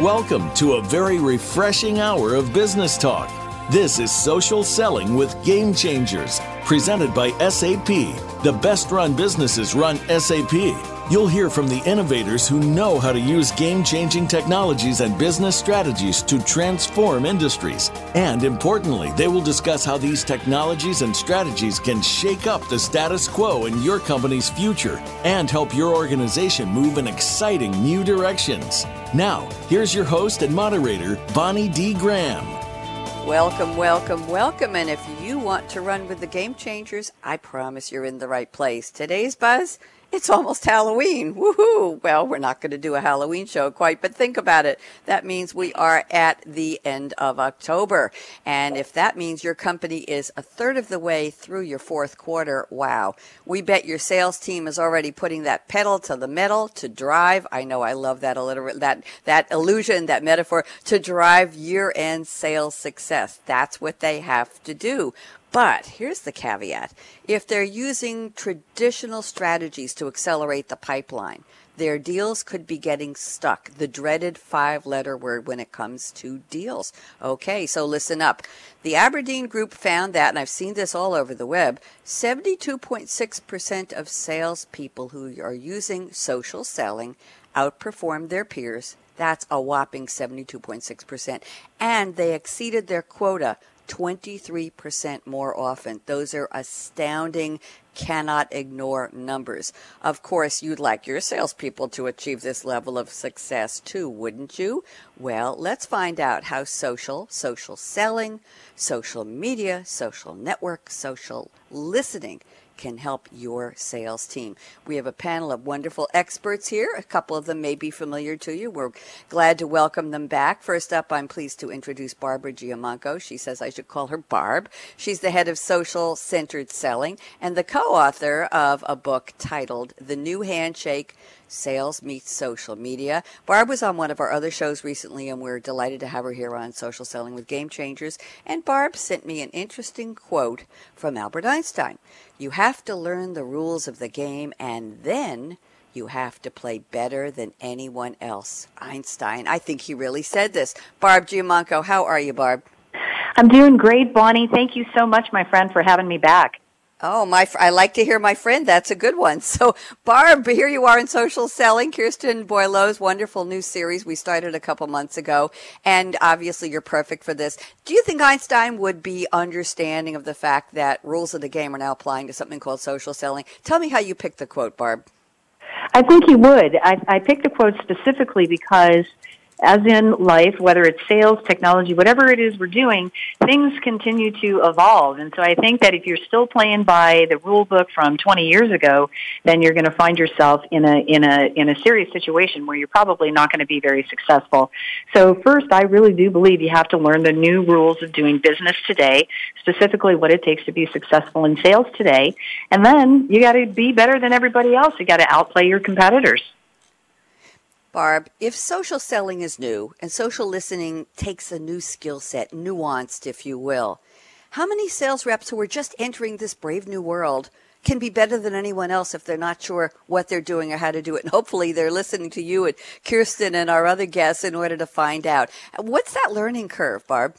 Welcome to a very refreshing hour of business talk. This is Social Selling with Game Changers, presented by SAP. The best run businesses run SAP. You'll hear from the innovators who know how to use game changing technologies and business strategies to transform industries. And importantly, they will discuss how these technologies and strategies can shake up the status quo in your company's future and help your organization move in exciting new directions. Now, here's your host and moderator, Bonnie D. Graham. Welcome, welcome, welcome. And if you want to run with the game changers, I promise you're in the right place. Today's buzz it's almost Halloween. Woohoo! Well, we're not going to do a Halloween show quite, but think about it. That means we are at the end of October. And if that means your company is a third of the way through your fourth quarter, wow. We bet your sales team is already putting that pedal to the metal to drive. I know I love that alliter- that that illusion, that metaphor to drive year-end sales success. That's what they have to do. But here's the caveat. If they're using traditional strategies to accelerate the pipeline, their deals could be getting stuck. The dreaded five letter word when it comes to deals. Okay, so listen up. The Aberdeen Group found that, and I've seen this all over the web, 72.6% of salespeople who are using social selling outperformed their peers. That's a whopping 72.6%. And they exceeded their quota 23% more often. Those are astounding, cannot ignore numbers. Of course, you'd like your salespeople to achieve this level of success too, wouldn't you? Well, let's find out how social, social selling, social media, social network, social listening can help your sales team. We have a panel of wonderful experts here. A couple of them may be familiar to you. We're glad to welcome them back. First up, I'm pleased to introduce Barbara Giamanco. She says I should call her Barb. She's the head of social centered selling and the co author of a book titled The New Handshake Sales Meets Social Media. Barb was on one of our other shows recently, and we're delighted to have her here on Social Selling with Game Changers. And Barb sent me an interesting quote from Albert Einstein You have to learn the rules of the game, and then you have to play better than anyone else. Einstein, I think he really said this. Barb Giamanco, how are you, Barb? I'm doing great, Bonnie. Thank you so much, my friend, for having me back. Oh, my! I like to hear my friend. That's a good one. So, Barb, here you are in social selling. Kirsten Boileau's wonderful new series we started a couple months ago, and obviously you're perfect for this. Do you think Einstein would be understanding of the fact that rules of the game are now applying to something called social selling? Tell me how you picked the quote, Barb. I think he would. I, I picked the quote specifically because as in life, whether it's sales, technology, whatever it is we're doing, things continue to evolve. And so I think that if you're still playing by the rule book from 20 years ago, then you're going to find yourself in a, in a, in a serious situation where you're probably not going to be very successful. So first, I really do believe you have to learn the new rules of doing business today, specifically what it takes to be successful in sales today. And then you got to be better than everybody else. You got to outplay your competitors. Barb, if social selling is new and social listening takes a new skill set, nuanced, if you will, how many sales reps who are just entering this brave new world can be better than anyone else if they're not sure what they're doing or how to do it? And hopefully they're listening to you and Kirsten and our other guests in order to find out. What's that learning curve, Barb?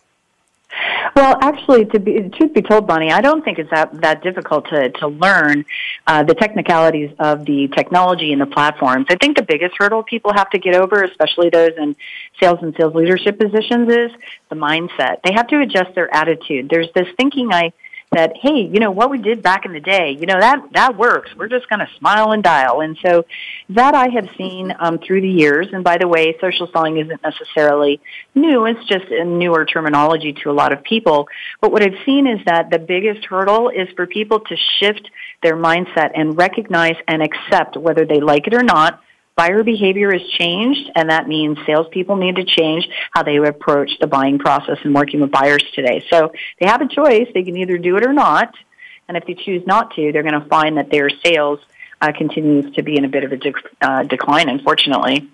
Well, actually, to be truth be told, Bonnie, I don't think it's that that difficult to to learn uh, the technicalities of the technology and the platforms. I think the biggest hurdle people have to get over, especially those in sales and sales leadership positions, is the mindset. They have to adjust their attitude. There's this thinking I that hey you know what we did back in the day you know that that works. We're just going to smile and dial. And so that i have seen um, through the years. And by the way social selling isn't necessarily new. It's just a newer terminology to a lot of people. But what i've seen is that the biggest hurdle is for people to shift their mindset and recognize and accept whether they like it or not buyer behavior has changed, and that means salespeople need to change how they approach the buying process and working with buyers today. So they have a choice. They can either do it or not. And if they choose not to, they're going to find that their sales uh, continues to be in a bit of a uh, decline, unfortunately.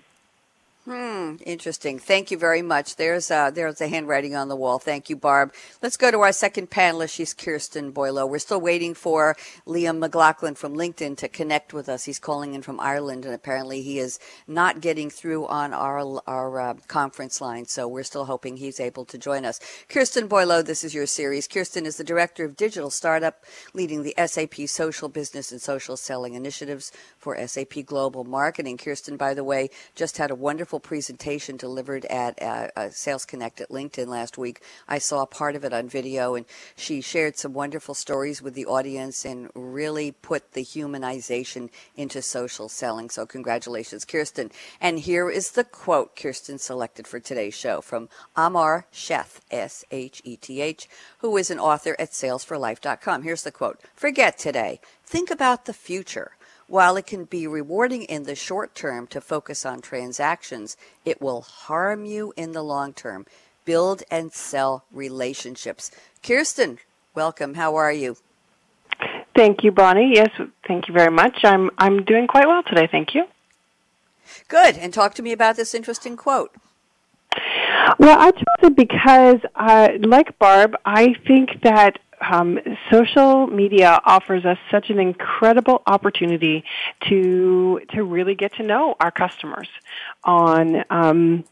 Hmm, interesting. Thank you very much. There's uh, there's a handwriting on the wall. Thank you, Barb. Let's go to our second panelist. She's Kirsten Boileau. We're still waiting for Liam McLaughlin from LinkedIn to connect with us. He's calling in from Ireland, and apparently he is not getting through on our our uh, conference line. So we're still hoping he's able to join us. Kirsten Boileau, this is your series. Kirsten is the director of digital startup, leading the SAP social business and social selling initiatives for SAP Global Marketing. Kirsten, by the way, just had a wonderful presentation delivered at uh, Sales Connect at LinkedIn last week. I saw part of it on video, and she shared some wonderful stories with the audience and really put the humanization into social selling. So, congratulations, Kirsten. And here is the quote Kirsten selected for today's show from Amar Sheth, S H E T H, who is an author at salesforlife.com. Here's the quote Forget today. Think about the future. While it can be rewarding in the short term to focus on transactions, it will harm you in the long term. Build and sell relationships. Kirsten, welcome. How are you? Thank you, Bonnie. Yes, thank you very much. I'm I'm doing quite well today. Thank you. Good. And talk to me about this interesting quote. Well, I chose it because, uh, like Barb, I think that um, social media offers us such an incredible opportunity to to really get to know our customers on um,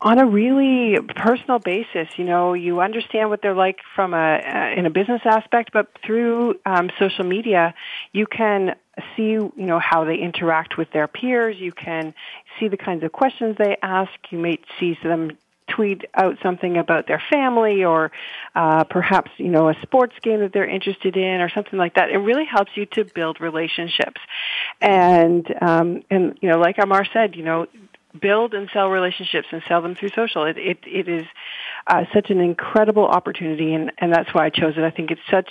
on a really personal basis. You know, you understand what they're like from a uh, in a business aspect, but through um, social media, you can see you know how they interact with their peers. You can see the kinds of questions they ask. You may see them tweet out something about their family or uh, perhaps you know a sports game that they're interested in or something like that. It really helps you to build relationships, and um, and you know like Amar said, you know build and sell relationships and sell them through social. It it, it is uh, such an incredible opportunity, and and that's why I chose it. I think it's such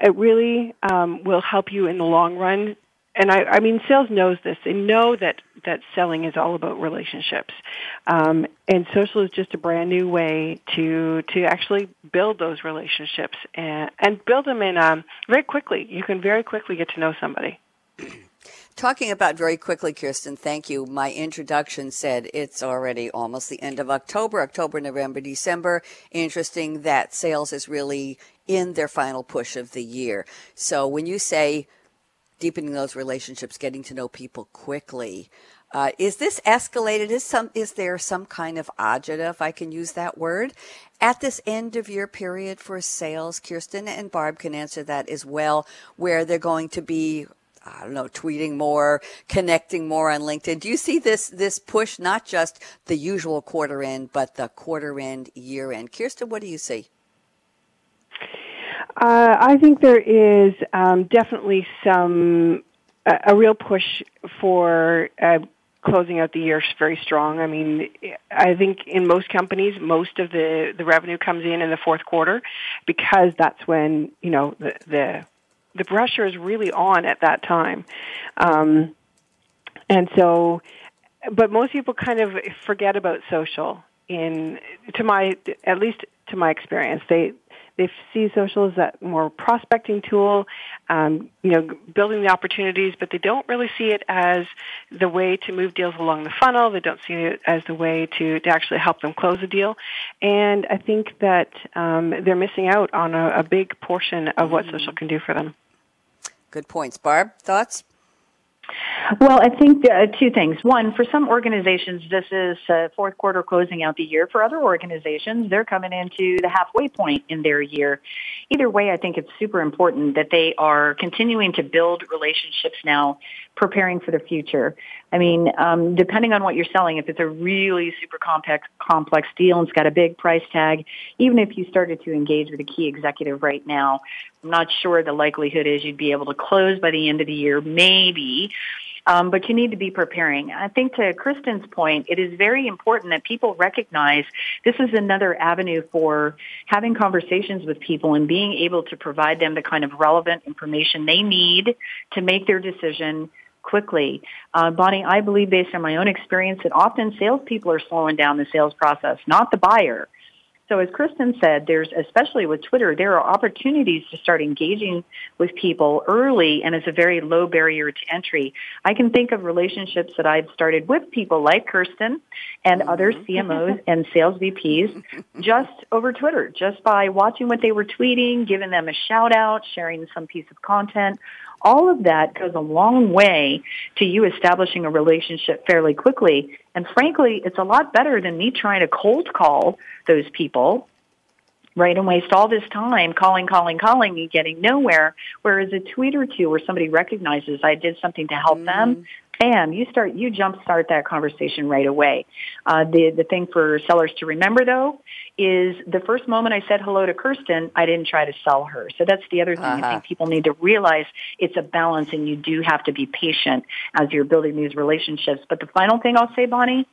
it really um, will help you in the long run and I, I mean, sales knows this. They know that that selling is all about relationships, um, and social is just a brand new way to to actually build those relationships and and build them in um, very quickly. You can very quickly get to know somebody. Talking about very quickly, Kirsten, thank you. My introduction said it's already almost the end of October, October, November, December. Interesting that sales is really in their final push of the year. So when you say deepening those relationships, getting to know people quickly. Uh, is this escalated? Is some is there some kind of agita, if I can use that word, at this end of year period for sales? Kirsten and Barb can answer that as well, where they're going to be. I don't know, tweeting more, connecting more on LinkedIn. Do you see this this push, not just the usual quarter end, but the quarter end, year end? Kirsten, what do you see? Uh, I think there is um, definitely some a, real push for uh, closing out the year very strong. I mean, I think in most companies, most of the the revenue comes in in the fourth quarter because that's when you know the the, the pressure is really on at that time, um, and so. But most people kind of forget about social in to my at least to my experience they they see social as that more prospecting tool, um, you know, building the opportunities, but they don't really see it as the way to move deals along the funnel. They don't see it as the way to, to actually help them close a deal. And I think that um, they're missing out on a, a big portion of what mm-hmm. social can do for them. Good points. Barb, thoughts? Well, I think uh, two things. One, for some organizations, this is uh, fourth quarter closing out the year. For other organizations, they're coming into the halfway point in their year. Either way, I think it's super important that they are continuing to build relationships now, preparing for the future. I mean, um, depending on what you're selling, if it's a really super complex complex deal and it's got a big price tag, even if you started to engage with a key executive right now, I'm not sure the likelihood is you'd be able to close by the end of the year. Maybe. Um, but you need to be preparing. I think to Kristen's point, it is very important that people recognize this is another avenue for having conversations with people and being able to provide them the kind of relevant information they need to make their decision quickly. Uh, Bonnie, I believe based on my own experience that often salespeople are slowing down the sales process, not the buyer. So as Kristen said, there's, especially with Twitter, there are opportunities to start engaging with people early and it's a very low barrier to entry. I can think of relationships that I've started with people like Kirsten and mm-hmm. other CMOs and sales VPs just over Twitter, just by watching what they were tweeting, giving them a shout out, sharing some piece of content. All of that goes a long way to you establishing a relationship fairly quickly. And frankly, it's a lot better than me trying to cold call those people right, and waste all this time calling, calling, calling and getting nowhere. Whereas a tweet or two where somebody recognizes I did something to help mm-hmm. them, bam, you start, you jump start that conversation right away. Uh, the, the thing for sellers to remember though is the first moment I said hello to Kirsten, I didn't try to sell her. So that's the other thing uh-huh. I think people need to realize it's a balance and you do have to be patient as you're building these relationships. But the final thing I'll say, Bonnie,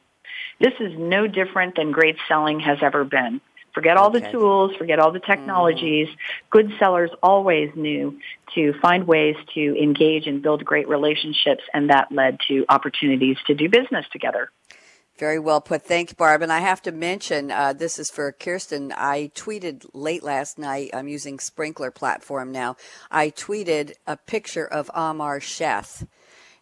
this is no different than great selling has ever been. Forget all okay. the tools, forget all the technologies. Mm. Good sellers always knew to find ways to engage and build great relationships, and that led to opportunities to do business together. Very well put. Thank you, Barb. And I have to mention, uh, this is for Kirsten. I tweeted late last night. I'm using Sprinklr platform now. I tweeted a picture of Amar Sheth.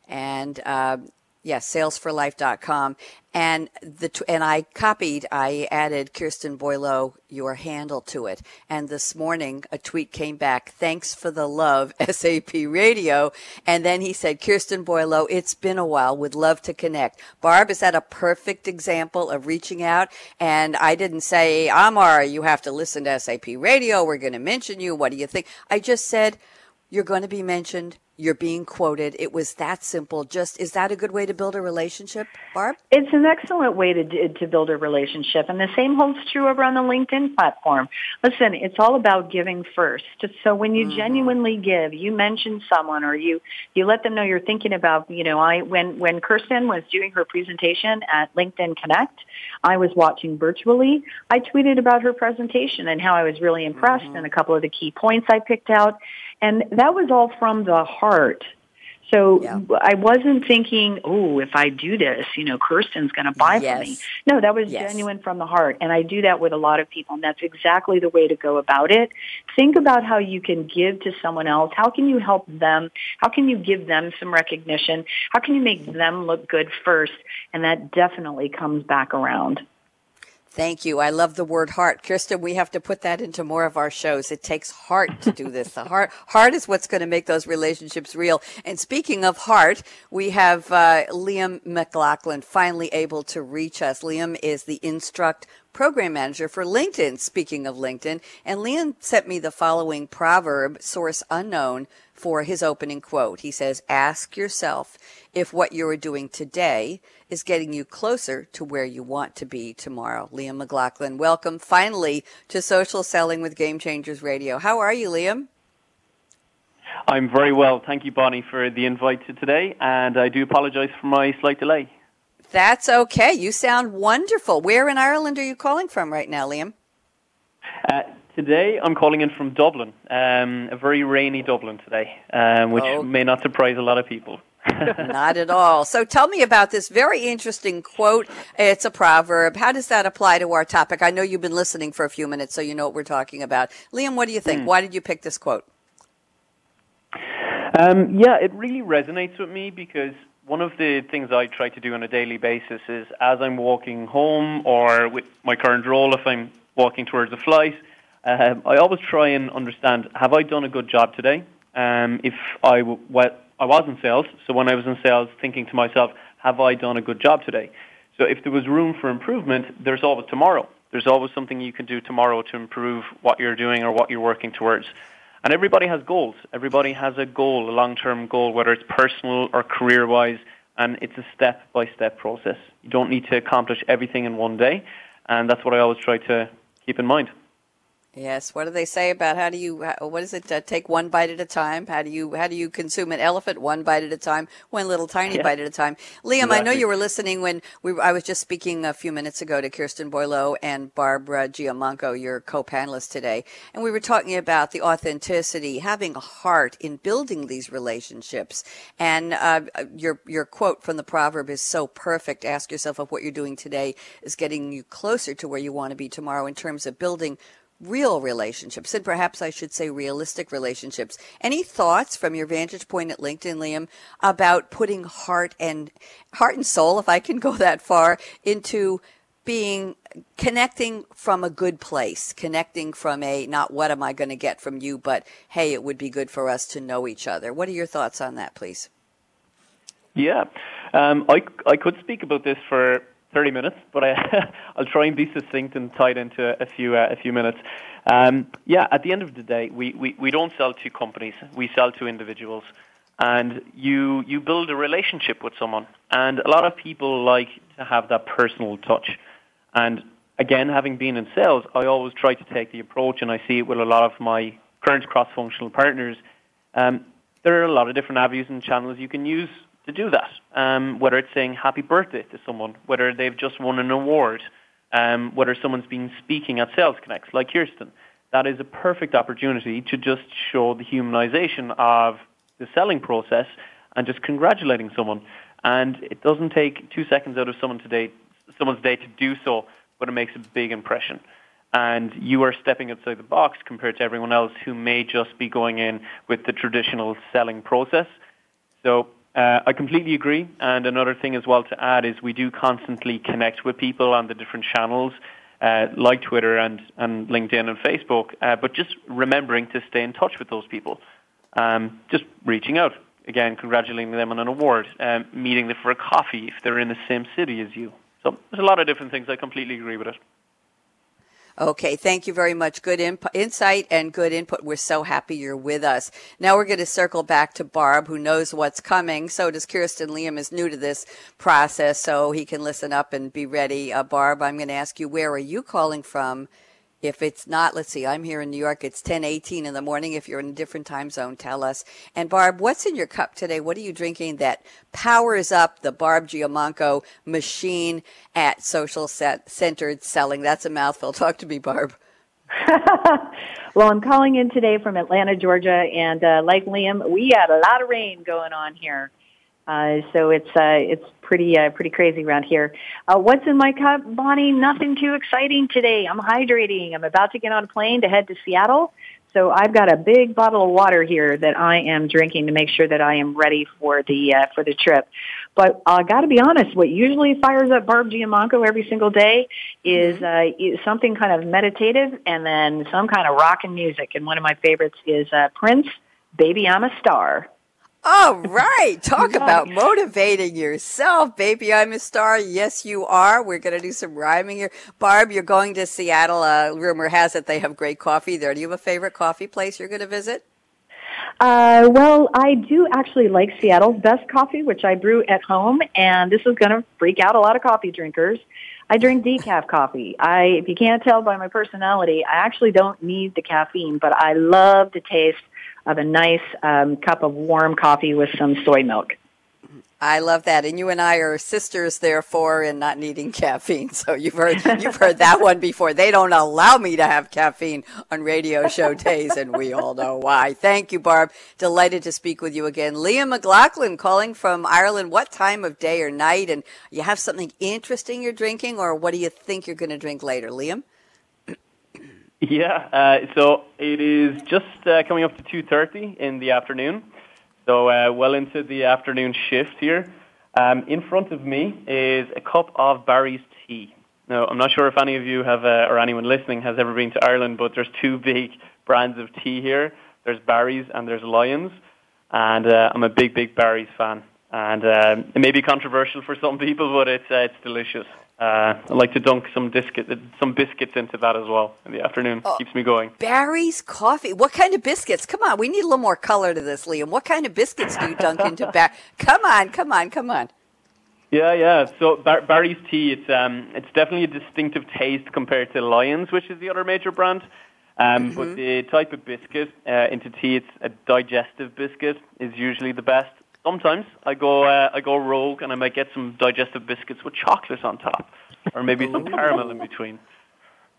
And uh, Yes, salesforlife.com. And the and I copied, I added Kirsten Boileau your handle to it. And this morning a tweet came back, thanks for the love, SAP Radio. And then he said, Kirsten Boileau, it's been a while, would love to connect. Barb, is that a perfect example of reaching out? And I didn't say, Amar, you have to listen to SAP Radio. We're going to mention you. What do you think? I just said, you're going to be mentioned you're being quoted. It was that simple. Just is that a good way to build a relationship, Barb? It's an excellent way to to build a relationship, and the same holds true over on the LinkedIn platform. Listen, it's all about giving first. So when you mm-hmm. genuinely give, you mention someone or you you let them know you're thinking about. You know, I when when Kirsten was doing her presentation at LinkedIn Connect, I was watching virtually. I tweeted about her presentation and how I was really impressed mm-hmm. and a couple of the key points I picked out. And that was all from the heart. So yeah. I wasn't thinking, oh, if I do this, you know, Kirsten's going to buy yes. from me. No, that was yes. genuine from the heart. And I do that with a lot of people. And that's exactly the way to go about it. Think about how you can give to someone else. How can you help them? How can you give them some recognition? How can you make them look good first? And that definitely comes back around. Thank you. I love the word heart. Kirsten, we have to put that into more of our shows. It takes heart to do this. The heart, heart is what's going to make those relationships real. And speaking of heart, we have uh, Liam McLaughlin finally able to reach us. Liam is the Instruct program manager for LinkedIn. Speaking of LinkedIn, and Liam sent me the following proverb, source unknown, for his opening quote. He says, ask yourself if what you are doing today is getting you closer to where you want to be tomorrow. Liam McLaughlin, welcome finally to Social Selling with Game Changers Radio. How are you, Liam? I'm very well. Thank you, Bonnie, for the invite to today, and I do apologize for my slight delay. That's okay. You sound wonderful. Where in Ireland are you calling from right now, Liam? Uh, today, I'm calling in from Dublin, um, a very rainy Dublin today, um, which oh. may not surprise a lot of people. Not at all. So tell me about this very interesting quote. It's a proverb. How does that apply to our topic? I know you've been listening for a few minutes, so you know what we're talking about. Liam, what do you think? Hmm. Why did you pick this quote? Um, yeah, it really resonates with me because one of the things I try to do on a daily basis is as I'm walking home or with my current role, if I'm walking towards a flight, um, I always try and understand, have I done a good job today? Um, if I w- I was in sales, so when I was in sales, thinking to myself, have I done a good job today? So if there was room for improvement, there's always tomorrow. There's always something you can do tomorrow to improve what you're doing or what you're working towards. And everybody has goals. Everybody has a goal, a long-term goal, whether it's personal or career-wise, and it's a step-by-step process. You don't need to accomplish everything in one day, and that's what I always try to keep in mind. Yes. What do they say about how do you? What is it? Uh, take one bite at a time. How do you? How do you consume an elephant? One bite at a time. One little tiny yeah. bite at a time. Liam, exactly. I know you were listening when we. I was just speaking a few minutes ago to Kirsten Boileau and Barbara Giamanco, your co-panelists today, and we were talking about the authenticity, having a heart in building these relationships. And uh, your your quote from the proverb is so perfect. Ask yourself if what you're doing today is getting you closer to where you want to be tomorrow in terms of building real relationships, and perhaps I should say realistic relationships. Any thoughts from your vantage point at LinkedIn, Liam, about putting heart and heart and soul, if I can go that far, into being connecting from a good place, connecting from a not what am I going to get from you, but hey, it would be good for us to know each other. What are your thoughts on that, please? Yeah, um, I I could speak about this for 30 minutes, but I, I'll try and be succinct and tie it into a few uh, a few minutes. Um, yeah, at the end of the day, we, we, we don't sell to companies; we sell to individuals, and you you build a relationship with someone. And a lot of people like to have that personal touch. And again, having been in sales, I always try to take the approach, and I see it with a lot of my current cross-functional partners. Um, there are a lot of different avenues and channels you can use to do that. Um, whether it's saying happy birthday to someone, whether they've just won an award, um, whether someone's been speaking at Sales Connects like Kirsten. That is a perfect opportunity to just show the humanization of the selling process and just congratulating someone. And it doesn't take two seconds out of someone today, someone's day to do so, but it makes a big impression. And you are stepping outside the box compared to everyone else who may just be going in with the traditional selling process. So uh, I completely agree. And another thing as well to add is we do constantly connect with people on the different channels, uh, like Twitter and, and LinkedIn and Facebook, uh, but just remembering to stay in touch with those people. Um, just reaching out. Again, congratulating them on an award, um, meeting them for a coffee if they're in the same city as you. So there's a lot of different things. I completely agree with it. Okay, thank you very much. Good imp- insight and good input. We're so happy you're with us. Now we're going to circle back to Barb, who knows what's coming. So does Kirsten. Liam is new to this process, so he can listen up and be ready. Uh, Barb, I'm going to ask you, where are you calling from? If it's not, let's see, I'm here in New York. It's 10:18 in the morning. If you're in a different time zone, tell us. And Barb, what's in your cup today? What are you drinking that powers up the Barb Giamanco machine at Social Centered Selling? That's a mouthful. Talk to me, Barb. well, I'm calling in today from Atlanta, Georgia, and uh, like Liam, we had a lot of rain going on here. Uh, so it's uh, it's pretty uh, pretty crazy around here. Uh, what's in my cup, Bonnie? Nothing too exciting today. I'm hydrating. I'm about to get on a plane to head to Seattle. So I've got a big bottle of water here that I am drinking to make sure that I am ready for the uh, for the trip. But I uh, got to be honest, what usually fires up Barb Giamanco every single day is mm-hmm. uh, something kind of meditative and then some kind of rock and music. And one of my favorites is uh, Prince, "Baby I'm a Star." All right. Talk about motivating yourself, baby. I'm a star. Yes, you are. We're going to do some rhyming here. Barb, you're going to Seattle. Uh, rumor has it they have great coffee there. Do you have a favorite coffee place you're going to visit? Uh, well, I do actually like Seattle's best coffee, which I brew at home, and this is going to freak out a lot of coffee drinkers. I drink decaf coffee. I, if you can't tell by my personality, I actually don't need the caffeine, but I love the taste of a nice um, cup of warm coffee with some soy milk. I love that, and you and I are sisters, therefore, in not needing caffeine. So you've heard you've heard that one before. They don't allow me to have caffeine on radio show days, and we all know why. Thank you, Barb. Delighted to speak with you again. Liam McLaughlin calling from Ireland. What time of day or night? And you have something interesting you're drinking, or what do you think you're going to drink later, Liam? Yeah, uh, so it is just uh, coming up to 2.30 in the afternoon, so uh, well into the afternoon shift here. Um, in front of me is a cup of Barry's tea. Now, I'm not sure if any of you have, uh, or anyone listening has ever been to Ireland, but there's two big brands of tea here. There's Barry's and there's Lyons, and uh, I'm a big, big Barry's fan. And um, it may be controversial for some people, but it's, uh, it's delicious. Uh, I like to dunk some biscuit, some biscuits into that as well in the afternoon. Oh, Keeps me going. Barry's coffee. What kind of biscuits? Come on, we need a little more color to this, Liam. What kind of biscuits do you dunk into Barry? Come on, come on, come on. Yeah, yeah. So Bar- Barry's tea, it's um, it's definitely a distinctive taste compared to Lyons, which is the other major brand. Um, mm-hmm. But the type of biscuit uh, into tea, it's a digestive biscuit, is usually the best. Sometimes I go uh, I go rogue and I might get some digestive biscuits with chocolate on top, or maybe some caramel in between.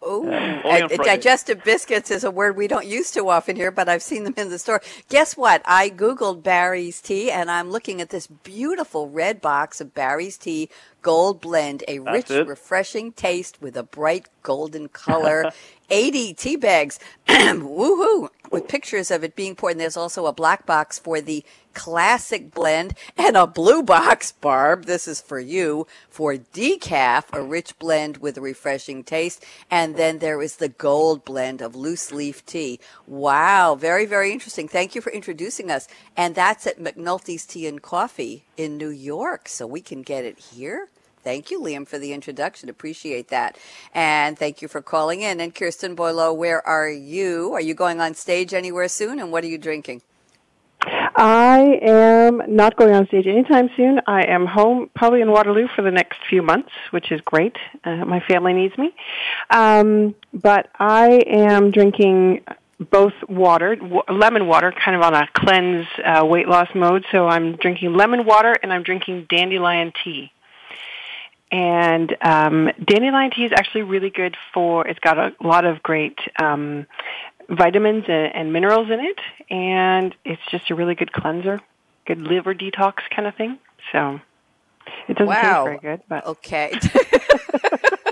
Oh, uh, digestive biscuits is a word we don't use too often here, but I've seen them in the store. Guess what? I Googled Barry's tea and I'm looking at this beautiful red box of Barry's tea Gold Blend, a rich, refreshing taste with a bright golden color. 80 tea bags, woohoo, with pictures of it being poured. And there's also a black box for the classic blend and a blue box, Barb. This is for you for decaf, a rich blend with a refreshing taste. And then there is the gold blend of loose leaf tea. Wow. Very, very interesting. Thank you for introducing us. And that's at McNulty's Tea and Coffee in New York. So we can get it here. Thank you, Liam, for the introduction. Appreciate that. And thank you for calling in. And Kirsten Boileau, where are you? Are you going on stage anywhere soon? And what are you drinking? I am not going on stage anytime soon. I am home, probably in Waterloo for the next few months, which is great. Uh, my family needs me. Um, but I am drinking both water, w- lemon water, kind of on a cleanse uh, weight loss mode. So I'm drinking lemon water and I'm drinking dandelion tea. And um, dandelion tea is actually really good for. It's got a lot of great um, vitamins and, and minerals in it, and it's just a really good cleanser, good liver detox kind of thing. So it doesn't wow. taste very good, but okay.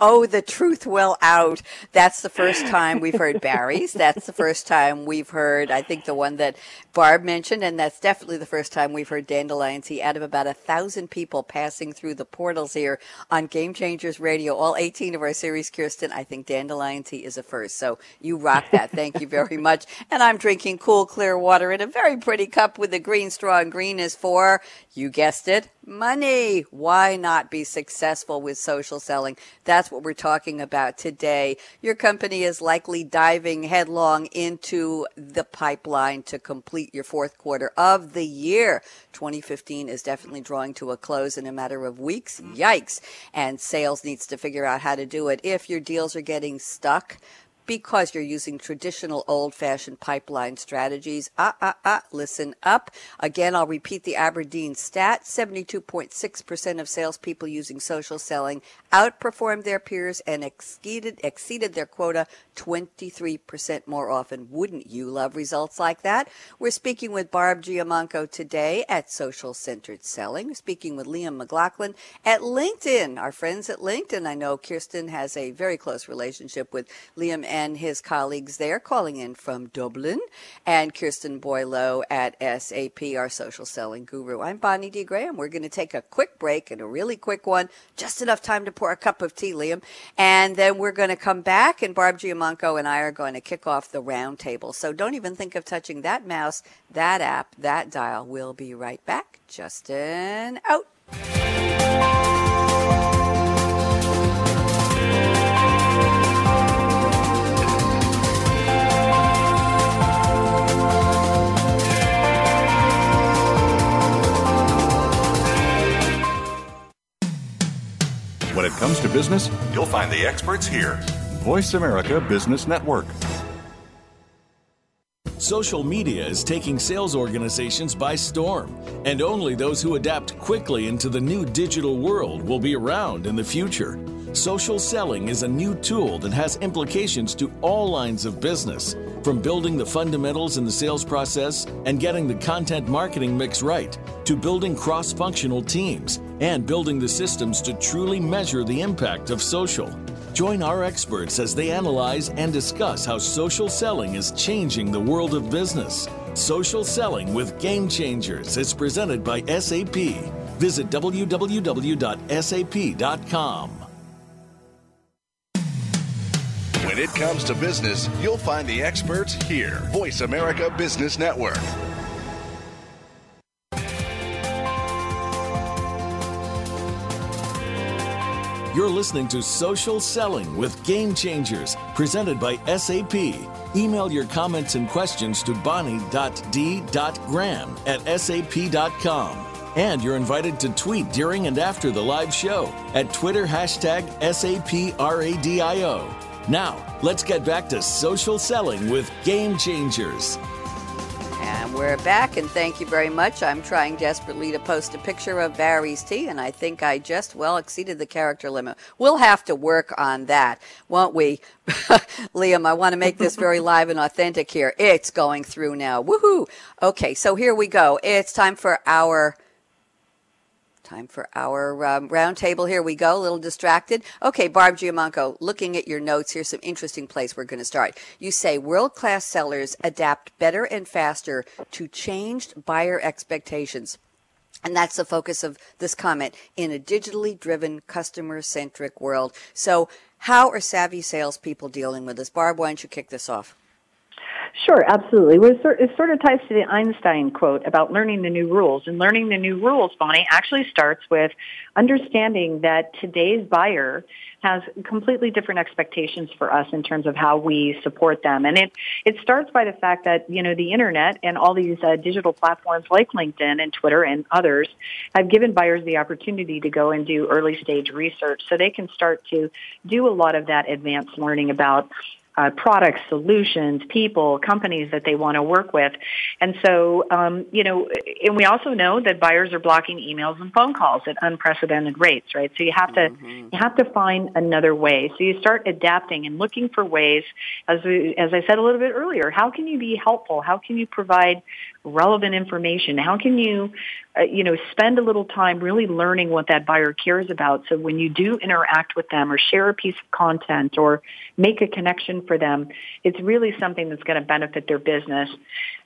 oh, the truth will out. That's the first time we've heard Barry's. That's the first time we've heard, I think, the one that Barb mentioned, and that's definitely the first time we've heard Dandelion Tea out of about a thousand people passing through the portals here on Game Changers Radio. All 18 of our series, Kirsten, I think Dandelion Tea is a first. So you rock that. Thank you very much. And I'm drinking cool, clear water in a very pretty cup with a green straw, and green is for, you guessed it, money. Why not be successful with social selling? That's what we're talking about today. Your company is likely diving headlong into the pipeline to complete your fourth quarter of the year. 2015 is definitely drawing to a close in a matter of weeks. Mm-hmm. Yikes. And sales needs to figure out how to do it. If your deals are getting stuck, because you're using traditional old fashioned pipeline strategies. Ah, ah, ah, listen up. Again, I'll repeat the Aberdeen stat 72.6% of salespeople using social selling outperformed their peers and exceeded, exceeded their quota 23% more often. Wouldn't you love results like that? We're speaking with Barb Giamanco today at Social Centered Selling. We're speaking with Liam McLaughlin at LinkedIn. Our friends at LinkedIn. I know Kirsten has a very close relationship with Liam and his colleagues there calling in from Dublin and Kirsten Boileau at SAP, our social selling guru. I'm Bonnie D. Graham. We're going to take a quick break and a really quick one, just enough time to pour a cup of tea, Liam. And then we're going to come back and Barb Giamanco and I are going to kick off the roundtable. So don't even think of touching that mouse, that app, that dial. We'll be right back. Justin out. When it comes to business, you'll find the experts here. Voice America Business Network. Social media is taking sales organizations by storm, and only those who adapt quickly into the new digital world will be around in the future. Social selling is a new tool that has implications to all lines of business, from building the fundamentals in the sales process and getting the content marketing mix right, to building cross functional teams and building the systems to truly measure the impact of social. Join our experts as they analyze and discuss how social selling is changing the world of business. Social Selling with Game Changers is presented by SAP. Visit www.sap.com. When it comes to business, you'll find the experts here. Voice America Business Network. You're listening to Social Selling with Game Changers, presented by SAP. Email your comments and questions to bonnie.d.graham at sap.com. And you're invited to tweet during and after the live show at Twitter hashtag SAPRADIO. Now, let's get back to social selling with Game Changers. We're back, and thank you very much. I'm trying desperately to post a picture of Barry's tea, and I think I just well exceeded the character limit. We'll have to work on that, won't we? Liam, I want to make this very live and authentic here. It's going through now. Woohoo! Okay, so here we go. It's time for our Time for our um, roundtable. Here we go. A little distracted. Okay, Barb Giamanco, looking at your notes, here's some interesting place we're going to start. You say world class sellers adapt better and faster to changed buyer expectations. And that's the focus of this comment in a digitally driven, customer centric world. So, how are savvy salespeople dealing with this? Barb, why don't you kick this off? Sure, absolutely. Well, it sort of ties to the Einstein quote about learning the new rules. And learning the new rules, Bonnie, actually starts with understanding that today's buyer has completely different expectations for us in terms of how we support them. And it, it starts by the fact that, you know, the internet and all these uh, digital platforms like LinkedIn and Twitter and others have given buyers the opportunity to go and do early stage research so they can start to do a lot of that advanced learning about uh, products, solutions, people, companies that they want to work with. And so, um, you know, and we also know that buyers are blocking emails and phone calls at unprecedented rates, right? So you have to mm-hmm. you have to find another way. So you start adapting and looking for ways, as we, as I said a little bit earlier, how can you be helpful? How can you provide relevant information? How can you, uh, you know, spend a little time really learning what that buyer cares about? So when you do interact with them or share a piece of content or make a connection for them, it's really something that's going to benefit their business.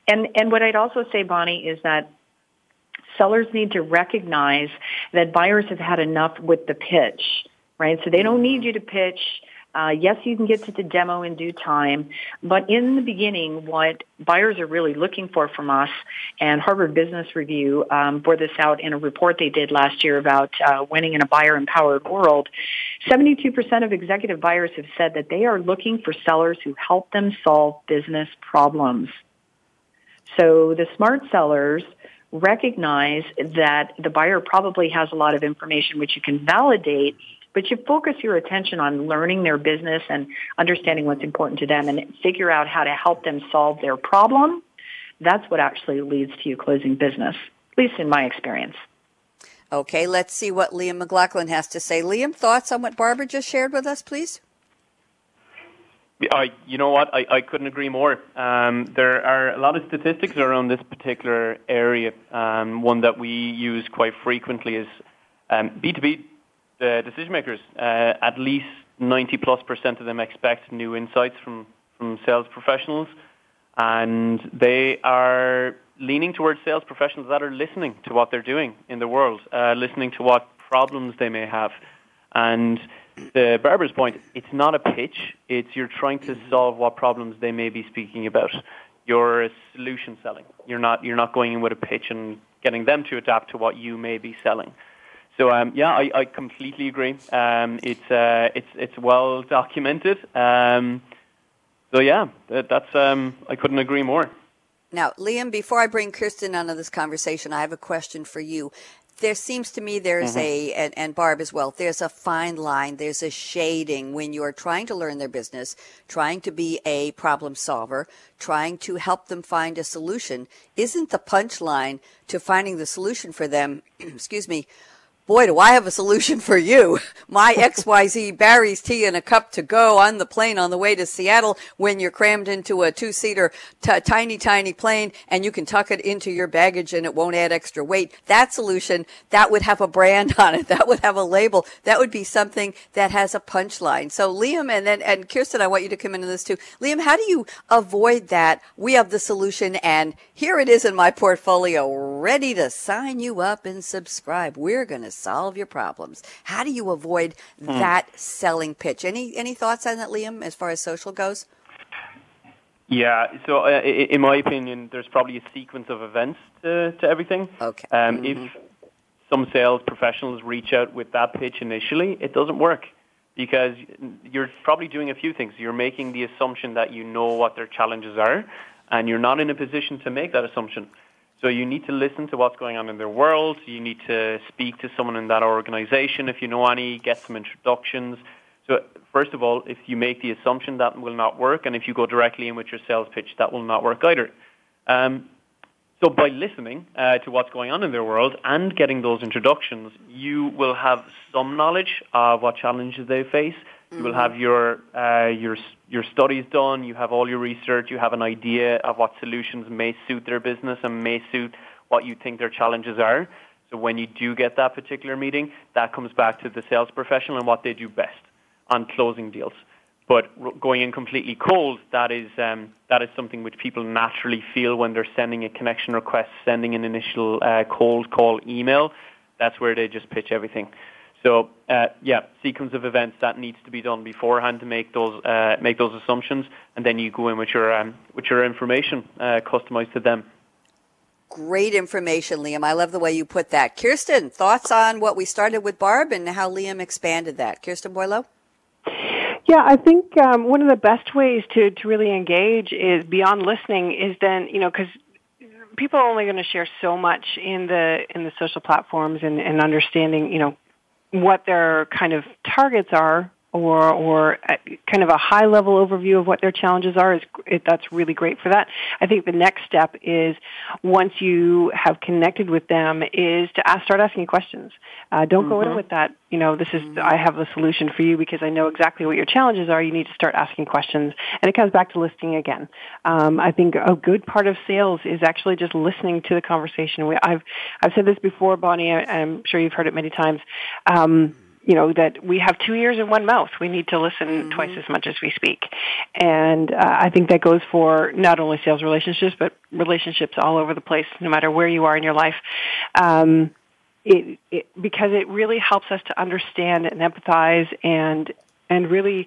And and what I'd also say, Bonnie, is that sellers need to recognize that buyers have had enough with the pitch, right? So they don't need you to pitch uh, yes, you can get to the demo in due time, but in the beginning, what buyers are really looking for from us, and Harvard Business Review um, bore this out in a report they did last year about uh, winning in a buyer-empowered world. 72% of executive buyers have said that they are looking for sellers who help them solve business problems. So the smart sellers recognize that the buyer probably has a lot of information which you can validate but you focus your attention on learning their business and understanding what's important to them and figure out how to help them solve their problem. That's what actually leads to you closing business, at least in my experience. Okay, let's see what Liam McLaughlin has to say. Liam, thoughts on what Barbara just shared with us, please? I, you know what? I, I couldn't agree more. Um, there are a lot of statistics around this particular area. Um, one that we use quite frequently is um, B2B the decision makers, uh, at least 90 plus percent of them expect new insights from, from sales professionals, and they are leaning towards sales professionals that are listening to what they're doing in the world, uh, listening to what problems they may have. And the Barbara's point, it's not a pitch, it's you're trying to solve what problems they may be speaking about. You're solution selling. You're not, you're not going in with a pitch and getting them to adapt to what you may be selling. So um, yeah, I, I, completely agree. Um, it's uh, it's it's well documented. Um, so yeah, that, that's um, I couldn't agree more. Now, Liam, before I bring Kirsten onto this conversation, I have a question for you. There seems to me there's mm-hmm. a, and, and Barb as well, there's a fine line, there's a shading when you're trying to learn their business, trying to be a problem solver, trying to help them find a solution. Isn't the punchline to finding the solution for them, excuse me, boy, do I have a solution for you. My XYZ Barry's tea in a cup to go on the plane on the way to Seattle when you're crammed into a two seater, t- tiny, tiny plane and you can tuck it into your baggage and it won't add extra weight. That solution, that would have a brand on it. That would have a label. That would be something that has a punchline. So Liam and then, and Kirsten, I want you to come into this too. Liam, how do you avoid that? We have the solution and here it is in my portfolio ready to sign you up and subscribe. We're going to solve your problems. How do you avoid hmm. that selling pitch? Any any thoughts on that, Liam, as far as social goes? Yeah, so uh, in my opinion, there's probably a sequence of events to, to everything. Okay. Um, mm-hmm. If some sales professionals reach out with that pitch initially, it doesn't work because you're probably doing a few things. You're making the assumption that you know what their challenges are, and you're not in a position to make that assumption. So you need to listen to what's going on in their world. You need to speak to someone in that organization if you know any, get some introductions. So first of all, if you make the assumption that will not work, and if you go directly in with your sales pitch, that will not work either. Um, so by listening uh, to what's going on in their world and getting those introductions, you will have some knowledge of what challenges they face. Mm-hmm. You will have your uh, your your studies done. You have all your research. You have an idea of what solutions may suit their business and may suit what you think their challenges are. So when you do get that particular meeting, that comes back to the sales professional and what they do best on closing deals. But going in completely cold, that is um, that is something which people naturally feel when they're sending a connection request, sending an initial uh, cold call email. That's where they just pitch everything. So uh, yeah, sequence of events that needs to be done beforehand to make those uh, make those assumptions, and then you go in with your um, with your information uh, customized to them. Great information, Liam. I love the way you put that. Kirsten, thoughts on what we started with Barb and how Liam expanded that? Kirsten Boileau? Yeah, I think um, one of the best ways to, to really engage is beyond listening is then, you know, because people are only going to share so much in the in the social platforms and, and understanding, you know, what their kind of targets are or or kind of a high level overview of what their challenges are is it, that's really great for that. I think the next step is once you have connected with them is to ask, start asking questions. Uh, don't mm-hmm. go in mm-hmm. with that. You know, this is I have a solution for you because I know exactly what your challenges are. You need to start asking questions, and it comes back to listening again. Um, I think a good part of sales is actually just listening to the conversation. We, I've I've said this before, Bonnie. I, I'm sure you've heard it many times. Um, you know that we have two ears and one mouth. We need to listen mm-hmm. twice as much as we speak, and uh, I think that goes for not only sales relationships but relationships all over the place, no matter where you are in your life. Um, it, it, because it really helps us to understand and empathize and and really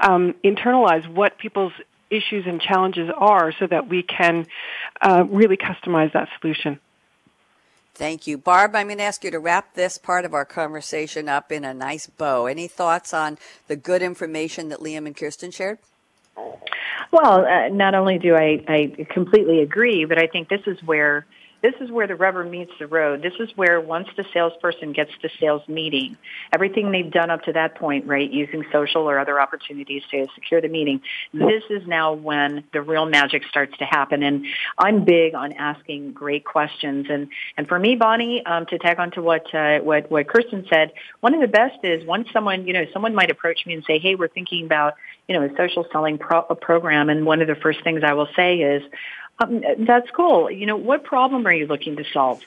um, internalize what people's issues and challenges are, so that we can uh, really customize that solution. Thank you. Barb, I'm going to ask you to wrap this part of our conversation up in a nice bow. Any thoughts on the good information that Liam and Kirsten shared? Well, uh, not only do I, I completely agree, but I think this is where this is where the rubber meets the road. This is where once the salesperson gets the sales meeting, everything they've done up to that point, right, using social or other opportunities to secure the meeting, this is now when the real magic starts to happen. And I'm big on asking great questions. And and for me, Bonnie, um, to tag on to what uh, what what Kirsten said, one of the best is once someone you know someone might approach me and say, hey, we're thinking about you know a social selling pro- program, and one of the first things I will say is um, that's cool. You know, what problem are you looking to solve?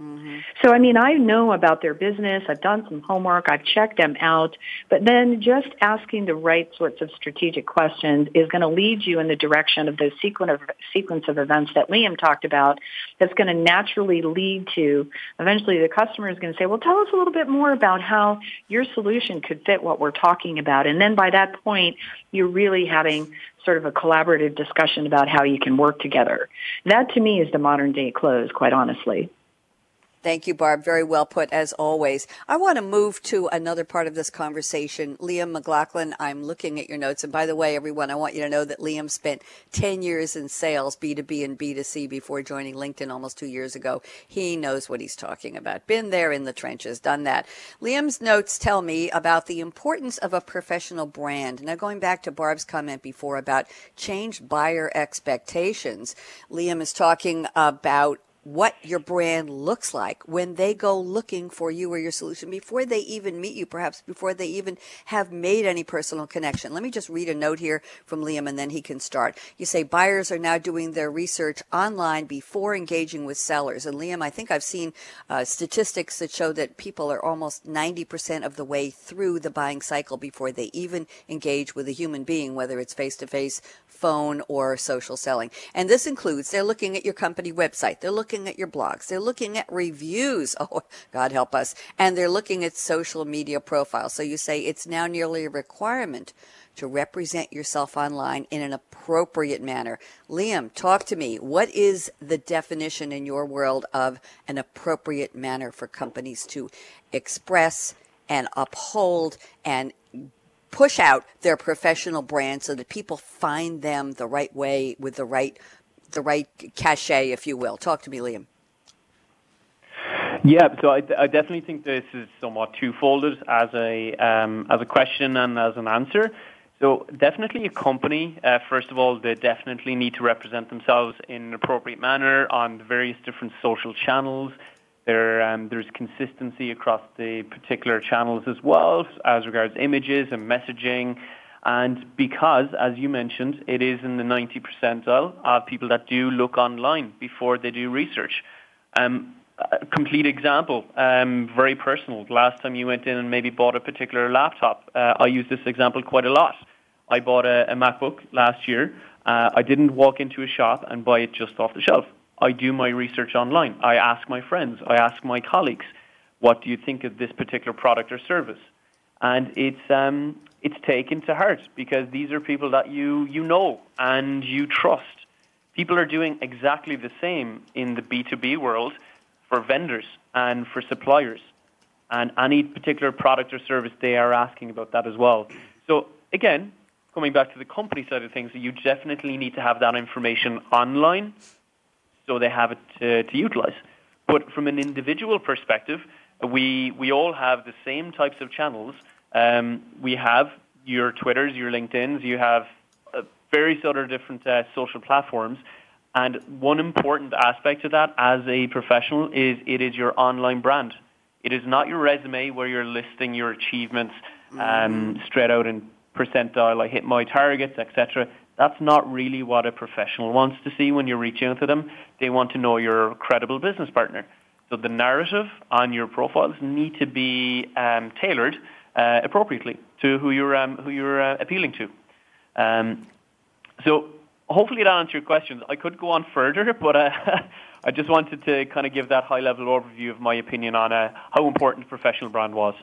Mm-hmm. So, I mean, I know about their business. I've done some homework. I've checked them out. But then just asking the right sorts of strategic questions is going to lead you in the direction of those sequence of, sequence of events that Liam talked about that's going to naturally lead to eventually the customer is going to say, well, tell us a little bit more about how your solution could fit what we're talking about. And then by that point, you're really having sort of a collaborative discussion about how you can work together. That to me is the modern day close, quite honestly. Thank you, Barb. Very well put, as always. I want to move to another part of this conversation. Liam McLaughlin, I'm looking at your notes. And by the way, everyone, I want you to know that Liam spent 10 years in sales, B2B and B2C, before joining LinkedIn almost two years ago. He knows what he's talking about. Been there in the trenches, done that. Liam's notes tell me about the importance of a professional brand. Now, going back to Barb's comment before about changed buyer expectations, Liam is talking about what your brand looks like when they go looking for you or your solution before they even meet you, perhaps before they even have made any personal connection. Let me just read a note here from Liam and then he can start. You say buyers are now doing their research online before engaging with sellers. And Liam, I think I've seen uh, statistics that show that people are almost 90% of the way through the buying cycle before they even engage with a human being, whether it's face to face, phone, or social selling. And this includes they're looking at your company website, they're looking at your blogs, they're looking at reviews. Oh, God help us. And they're looking at social media profiles. So you say it's now nearly a requirement to represent yourself online in an appropriate manner. Liam, talk to me. What is the definition in your world of an appropriate manner for companies to express and uphold and push out their professional brand so that people find them the right way with the right the right cachet, if you will. Talk to me, Liam. Yeah, so I, I definitely think this is somewhat twofolded as a um, as a question and as an answer. So definitely a company, uh, first of all, they definitely need to represent themselves in an appropriate manner on various different social channels. There, um, there's consistency across the particular channels as well as regards images and messaging. And because, as you mentioned, it is in the 90 percentile of people that do look online before they do research. Um, a complete example, um, very personal. Last time you went in and maybe bought a particular laptop, uh, I use this example quite a lot. I bought a, a MacBook last year. Uh, I didn't walk into a shop and buy it just off the shelf. I do my research online. I ask my friends, I ask my colleagues, what do you think of this particular product or service? And it's um, it's taken to heart because these are people that you you know and you trust. People are doing exactly the same in the B2B world for vendors and for suppliers. And any particular product or service, they are asking about that as well. So again, coming back to the company side of things, you definitely need to have that information online so they have it to, to utilize. But from an individual perspective, we, we all have the same types of channels. Um, we have your Twitters, your LinkedIn's, you have uh, various other different uh, social platforms. And one important aspect of that as a professional is it is your online brand. It is not your resume where you're listing your achievements um, mm-hmm. straight out in percentile, I hit my targets, etc. That's not really what a professional wants to see when you're reaching out to them. They want to know you're a credible business partner. So the narrative on your profiles need to be um, tailored uh, appropriately to who you're um, who you're uh, appealing to. Um, so hopefully that answers your questions. I could go on further, but uh, I just wanted to kind of give that high level overview of my opinion on uh, how important professional brand was.